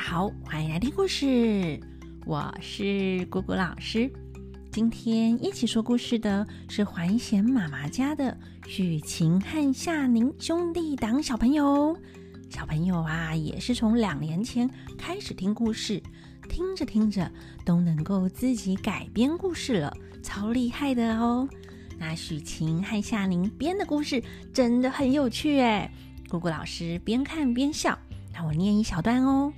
好，欢迎来听故事。我是姑姑老师。今天一起说故事的是环贤妈妈家的许晴和夏宁兄弟党小朋友。小朋友啊，也是从两年前开始听故事，听着听着都能够自己改编故事了，超厉害的哦。那许晴和夏宁编的故事真的很有趣哎，姑姑老师边看边笑。让我念一小段哦。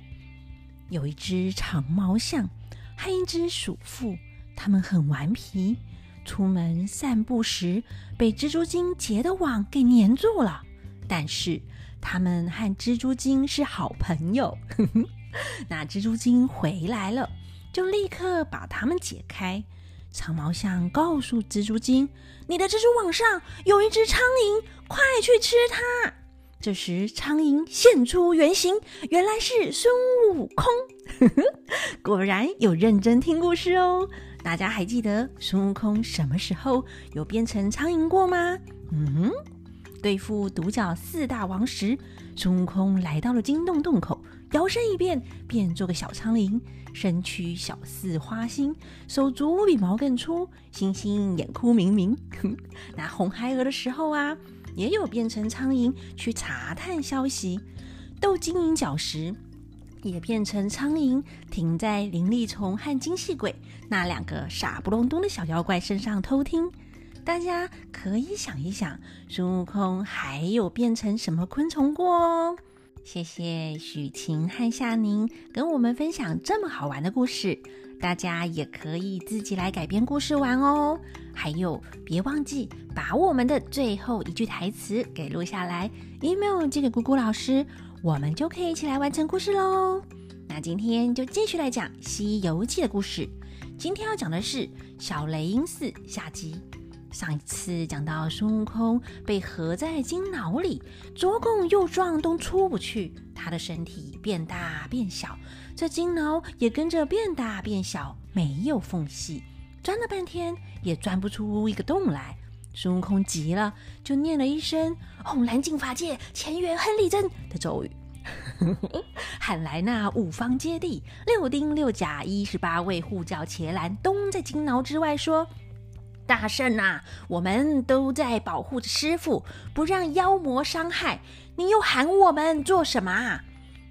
有一只长毛象和一只鼠妇，它们很顽皮。出门散步时，被蜘蛛精结的网给粘住了。但是，它们和蜘蛛精是好朋友。那蜘蛛精回来了，就立刻把它们解开。长毛象告诉蜘蛛精：“你的蜘蛛网上有一只苍蝇，快去吃它。”这时，苍蝇现出原形，原来是孙悟空。果然有认真听故事哦。大家还记得孙悟空什么时候有变成苍蝇过吗？嗯，对付独角四大王时，孙悟空来到了金洞洞口，摇身一变，变做个小苍蝇，身躯小似花心，手足比毛更粗，星星眼哭明明。那红孩儿的时候啊。也有变成苍蝇去查探消息，斗金银角时也变成苍蝇，停在灵力虫和金细鬼那两个傻不隆咚的小妖怪身上偷听。大家可以想一想，孙悟空还有变成什么昆虫过哦？谢谢许晴和夏宁跟我们分享这么好玩的故事。大家也可以自己来改编故事玩哦。还有，别忘记把我们的最后一句台词给录下来，email 寄给姑姑老师，我们就可以一起来完成故事喽。那今天就继续来讲《西游记》的故事。今天要讲的是小雷音寺下集。上一次讲到孙悟空被合在金牢里，左拱右撞都出不去，他的身体变大变小，这金牢也跟着变大变小，没有缝隙，钻了半天也钻不出一个洞来。孙悟空急了，就念了一声“红蓝净法界，乾元亨利贞”的咒语，喊来那五方揭谛、六丁六甲一十八位护教伽蓝，都在金牢之外说。大圣啊，我们都在保护着师傅，不让妖魔伤害。你又喊我们做什么啊？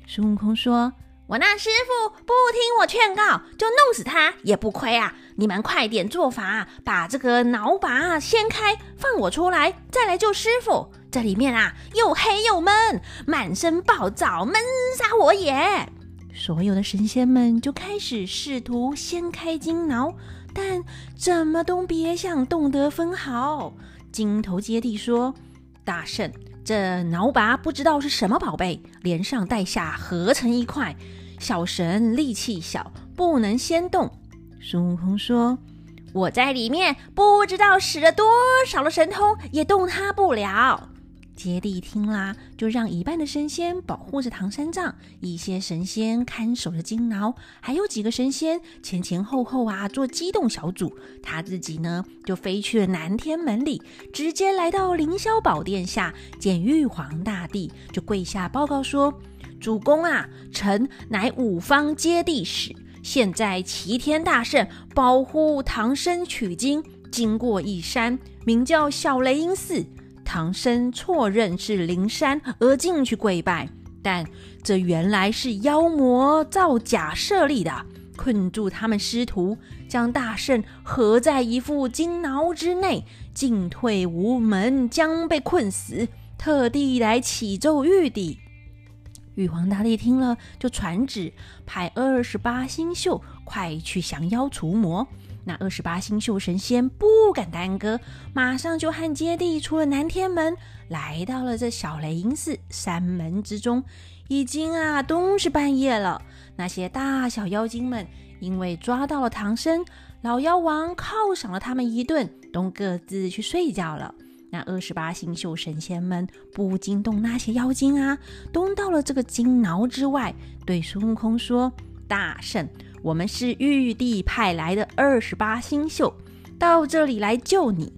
孙悟空说：“我那师傅不听我劝告，就弄死他也不亏啊！你们快点做法，把这个脑把掀开，放我出来，再来救师傅。这里面啊，又黑又闷，满身暴躁，闷杀我也。”所有的神仙们就开始试图掀开金挠。但怎么都别想动得分毫。金头接地说：“大圣，这挠拔不知道是什么宝贝，连上带下合成一块。小神力气小，不能先动。”孙悟空说：“我在里面不知道使了多少的神通，也动他不了。”接地听啦，就让一半的神仙保护着唐三藏，一些神仙看守着金牢，还有几个神仙前前后后啊做机动小组。他自己呢，就飞去了南天门里，直接来到凌霄宝殿下见玉皇大帝，就跪下报告说：“主公啊，臣乃五方接地使，现在齐天大圣保护唐僧取经，经过一山，名叫小雷音寺。”唐僧错认是灵山而进去跪拜，但这原来是妖魔造假设立的，困住他们师徒，将大圣合在一副金牢之内，进退无门，将被困死。特地来启奏玉帝。玉皇大帝听了，就传旨派二十八星宿快去降妖除魔。那二十八星宿神仙不敢耽搁，马上就和接地出了南天门，来到了这小雷音寺山门之中。已经啊，都是半夜了。那些大小妖精们因为抓到了唐僧，老妖王犒赏了他们一顿，都各自去睡觉了。那二十八星宿神仙们不惊动那些妖精啊，都到了这个金牢之外，对孙悟空说：“大圣。”我们是玉帝派来的二十八星宿，到这里来救你。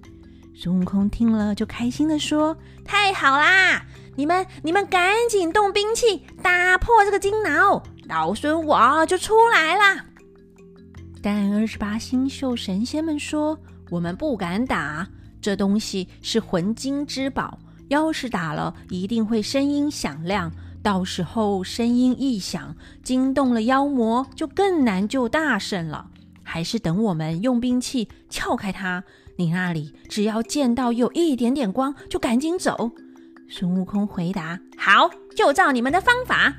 孙悟空听了就开心的说：“太好啦！你们你们赶紧动兵器，打破这个金挠，老孙我就出来啦！”但二十八星宿神仙们说：“我们不敢打，这东西是魂金之宝，要是打了，一定会声音响亮。到时候声音一响，惊动了妖魔，就更难救大圣了。还是等我们用兵器撬开它。你那里只要见到有一点点光，就赶紧走。”孙悟空回答：“好，就照你们的方法。”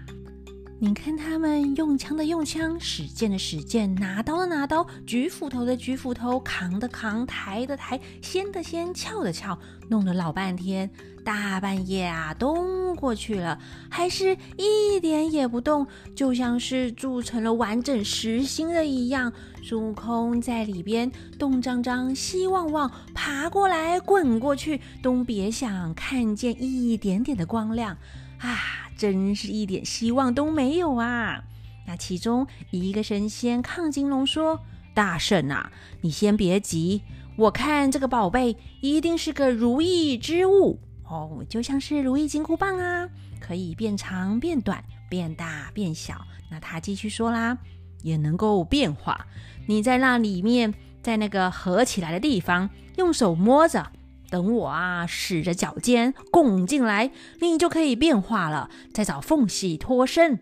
你看他们用枪的用枪，使剑的使剑，拿刀的拿刀，举斧头的举斧头，扛的扛，抬的抬，掀的掀，撬的撬，弄了老半天，大半夜啊，动过去了，还是一点也不动，就像是铸成了完整实心的一样。孙悟空在里边东张张，西望望，爬过来，滚过去，都别想看见一点点的光亮啊！真是一点希望都没有啊！那其中一个神仙亢金龙说：“大圣啊，你先别急，我看这个宝贝一定是个如意之物哦，就像是如意金箍棒啊，可以变长变短，变大变小。”那他继续说啦：“也能够变化，你在那里面，在那个合起来的地方，用手摸着。”等我啊，使着脚尖拱进来，你就可以变化了。再找缝隙脱身。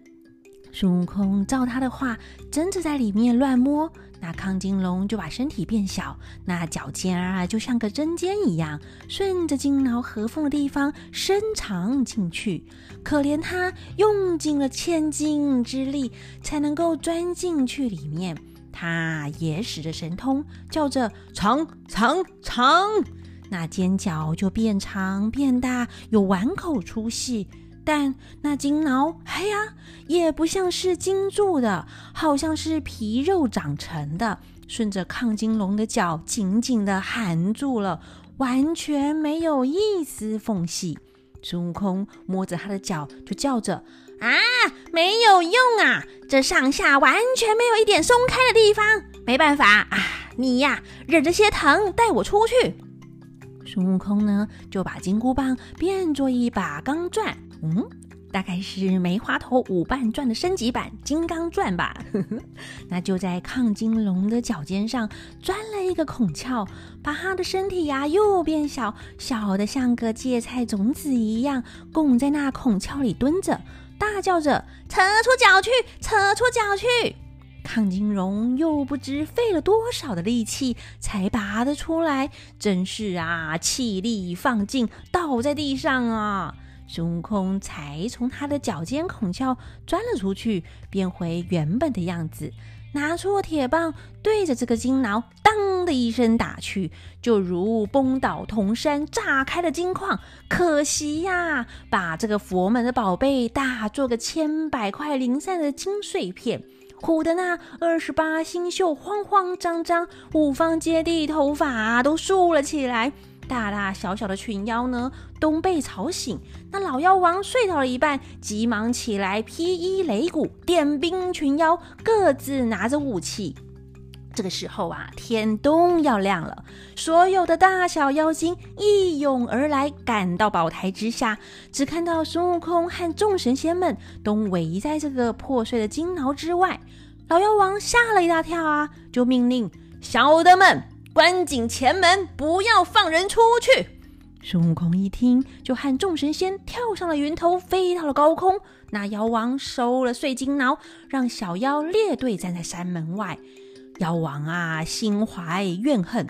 孙悟空照他的话，真的在里面乱摸，那亢金龙就把身体变小，那脚尖啊就像个针尖一样，顺着金挠合缝的地方伸长进去。可怜他用尽了千斤之力，才能够钻进去里面。他也使着神通，叫着长长长。那尖角就变长变大，有碗口粗细，但那金挠，哎呀，也不像是金铸的，好像是皮肉长成的。顺着亢金龙的脚紧紧的含住了，完全没有一丝缝隙。孙悟空摸着他的脚，就叫着：“啊，没有用啊！这上下完全没有一点松开的地方。没办法啊，你呀，忍着些疼，带我出去。”孙悟空呢，就把金箍棒变作一把钢钻，嗯，大概是梅花头五瓣钻的升级版金刚钻吧。那就在亢金龙的脚尖上钻了一个孔窍，把他的身体呀又变小，小的像个芥菜种子一样，拱在那孔窍里蹲着，大叫着：“扯出脚去，扯出脚去！”亢金龙又不知费了多少的力气才拔得出来，真是啊，气力放尽，倒在地上啊！孙悟空才从他的脚尖孔窍钻了出去，变回原本的样子，拿出铁棒对着这个金挠，当的一声打去，就如崩倒铜山，炸开了金矿。可惜呀，把这个佛门的宝贝打做个千百块零散的金碎片。苦得那二十八星宿慌慌张张，五方揭谛头发都竖了起来。大大小小的群妖呢，都被吵醒。那老妖王睡到了一半，急忙起来披衣擂鼓，点兵群妖，各自拿着武器。这个时候啊，天都要亮了，所有的大小妖精一涌而来，赶到宝台之下，只看到孙悟空和众神仙们都围在这个破碎的金牢之外。老妖王吓了一大跳啊，就命令小的们关紧前门，不要放人出去。孙悟空一听，就和众神仙跳上了云头，飞到了高空。那妖王收了碎金挠，让小妖列队站在山门外。妖王啊，心怀怨恨，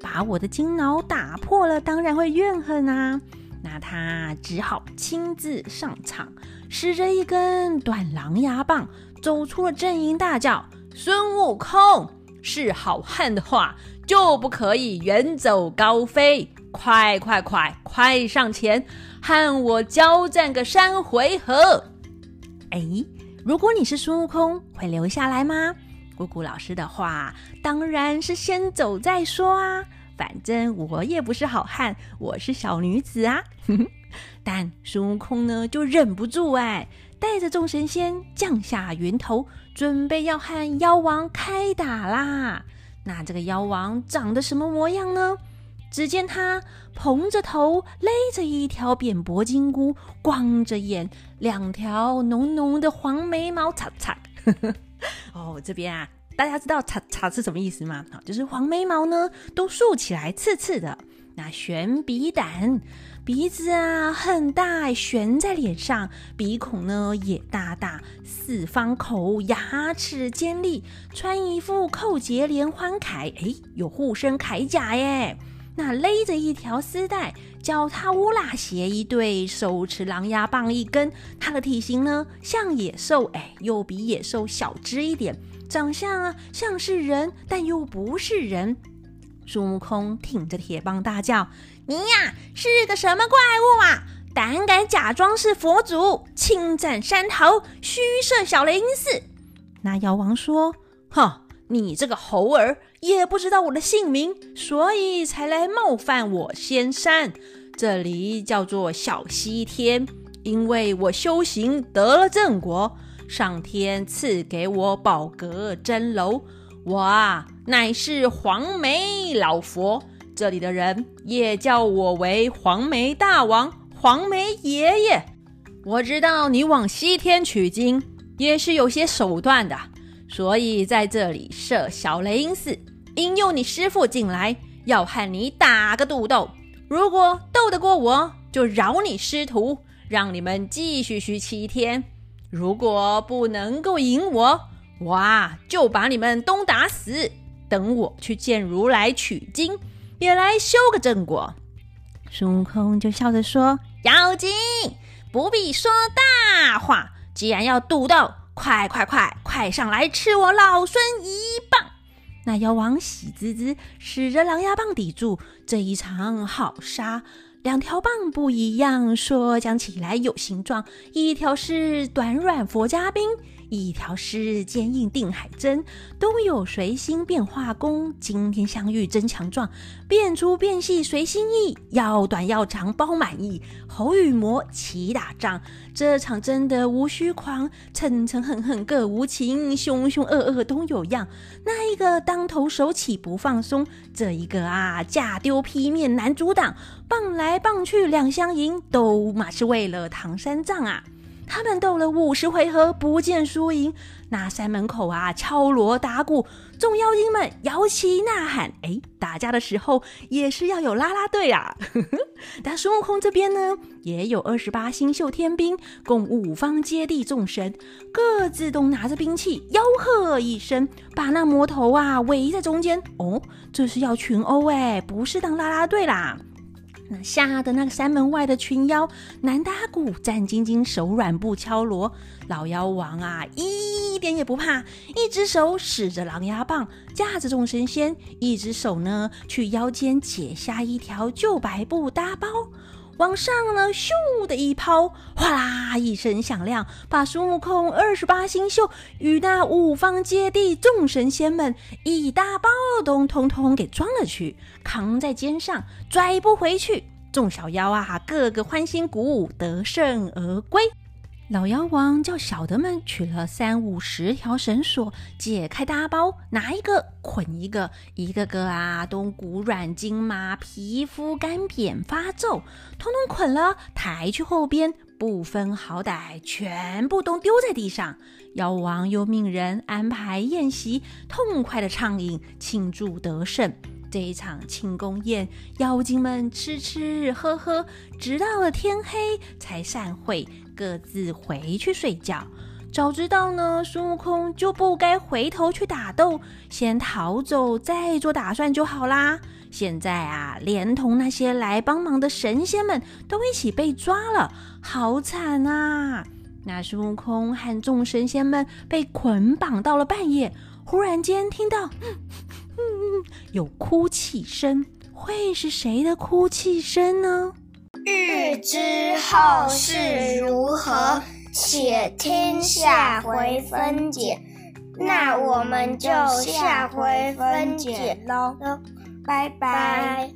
把我的金脑打破了，当然会怨恨啊。那他只好亲自上场，使着一根短狼牙棒，走出了阵营，大叫：“孙悟空是好汉的话，就不可以远走高飞，快快快快上前，和我交战个三回合！”哎，如果你是孙悟空，会留下来吗？姑姑老师的话，当然是先走再说啊。反正我也不是好汉，我是小女子啊。但孙悟空呢，就忍不住哎，带着众神仙降下云头，准备要和妖王开打啦。那这个妖王长得什么模样呢？只见他蓬着头，勒着一条扁脖金箍，光着眼，两条浓浓的黄眉毛，擦擦。哦，这边啊，大家知道“擦擦”是什么意思吗？好，就是黄眉毛呢都竖起来，刺刺的。那悬鼻胆，鼻子啊很大，悬在脸上，鼻孔呢也大大，四方口，牙齿尖利，穿一副扣结连环铠，哎，有护身铠甲耶。那勒着一条丝带，脚踏乌拉鞋一对，手持狼牙棒一根。他的体型呢像野兽，哎，又比野兽小只一点，长相啊像是人，但又不是人。孙悟空挺着铁棒大叫：“你呀是个什么怪物啊？胆敢假装是佛祖，侵占山头，虚设小雷音寺！”那妖王说：“哼。”你这个猴儿也不知道我的姓名，所以才来冒犯我仙山。这里叫做小西天，因为我修行得了正果，上天赐给我宝阁真楼。我啊，乃是黄眉老佛，这里的人也叫我为黄眉大王、黄眉爷爷。我知道你往西天取经也是有些手段的。所以在这里设小雷音寺，引诱你师父进来，要和你打个赌斗。如果斗得过我，就饶你师徒，让你们继续续七天；如果不能够赢我，我就把你们都打死。等我去见如来取经，也来修个正果。孙悟空就笑着说：“妖精，不必说大话，既然要斗斗。”快快快快上来吃我老孙一棒！那妖王喜滋滋，使着狼牙棒抵住这一场好杀。两条棒不一样，说讲起来有形状，一条是短软佛家兵。一条是坚硬定海针，都有随心变化功。今天相遇真强壮，变粗变细随心意，要短要长包满意。猴与魔齐打仗，这场真的无虚狂，诚诚恨恨各无情，凶凶恶恶都有样。那一个当头手起不放松，这一个啊架丢劈面难阻挡，棒来棒去两相迎，都嘛是为了唐三藏啊。他们斗了五十回合，不见输赢。那山门口啊，敲锣打鼓，众妖精们摇旗呐喊。哎，打架的时候也是要有啦啦队啊。但孙悟空这边呢，也有二十八星宿天兵，共五方揭谛众神，各自都拿着兵器，吆喝一声，把那魔头啊围在中间。哦，这是要群殴哎，不是当啦啦队啦。那吓得那个山门外的群妖难打鼓，战兢兢，手软不敲锣。老妖王啊，一点也不怕，一只手使着狼牙棒架着众神仙，一只手呢去腰间解下一条旧白布搭包。往上呢，咻的一抛，哗啦一声响亮，把孙悟空二十八星宿与那五方揭谛众神仙们一大包都通通给装了去，扛在肩上，拽不回去。众小妖啊，个个欢欣鼓舞，得胜而归。老妖王叫小的们取了三五十条绳索，解开大包，拿一个捆一个，一个个啊都骨软筋麻，皮肤干扁发皱，通通捆了，抬去后边，不分好歹，全部都丢在地上。妖王又命人安排宴席，痛快的畅饮，庆祝得胜。这一场庆功宴，妖精们吃吃喝喝，直到了天黑才散会，各自回去睡觉。早知道呢，孙悟空就不该回头去打斗，先逃走再做打算就好啦。现在啊，连同那些来帮忙的神仙们都一起被抓了，好惨啊！那孙悟空和众神仙们被捆绑到了半夜，忽然间听到。嗯，有哭泣声，会是谁的哭泣声呢？欲知后事如何，且听下回分解。那我们就下回分解喽，拜拜。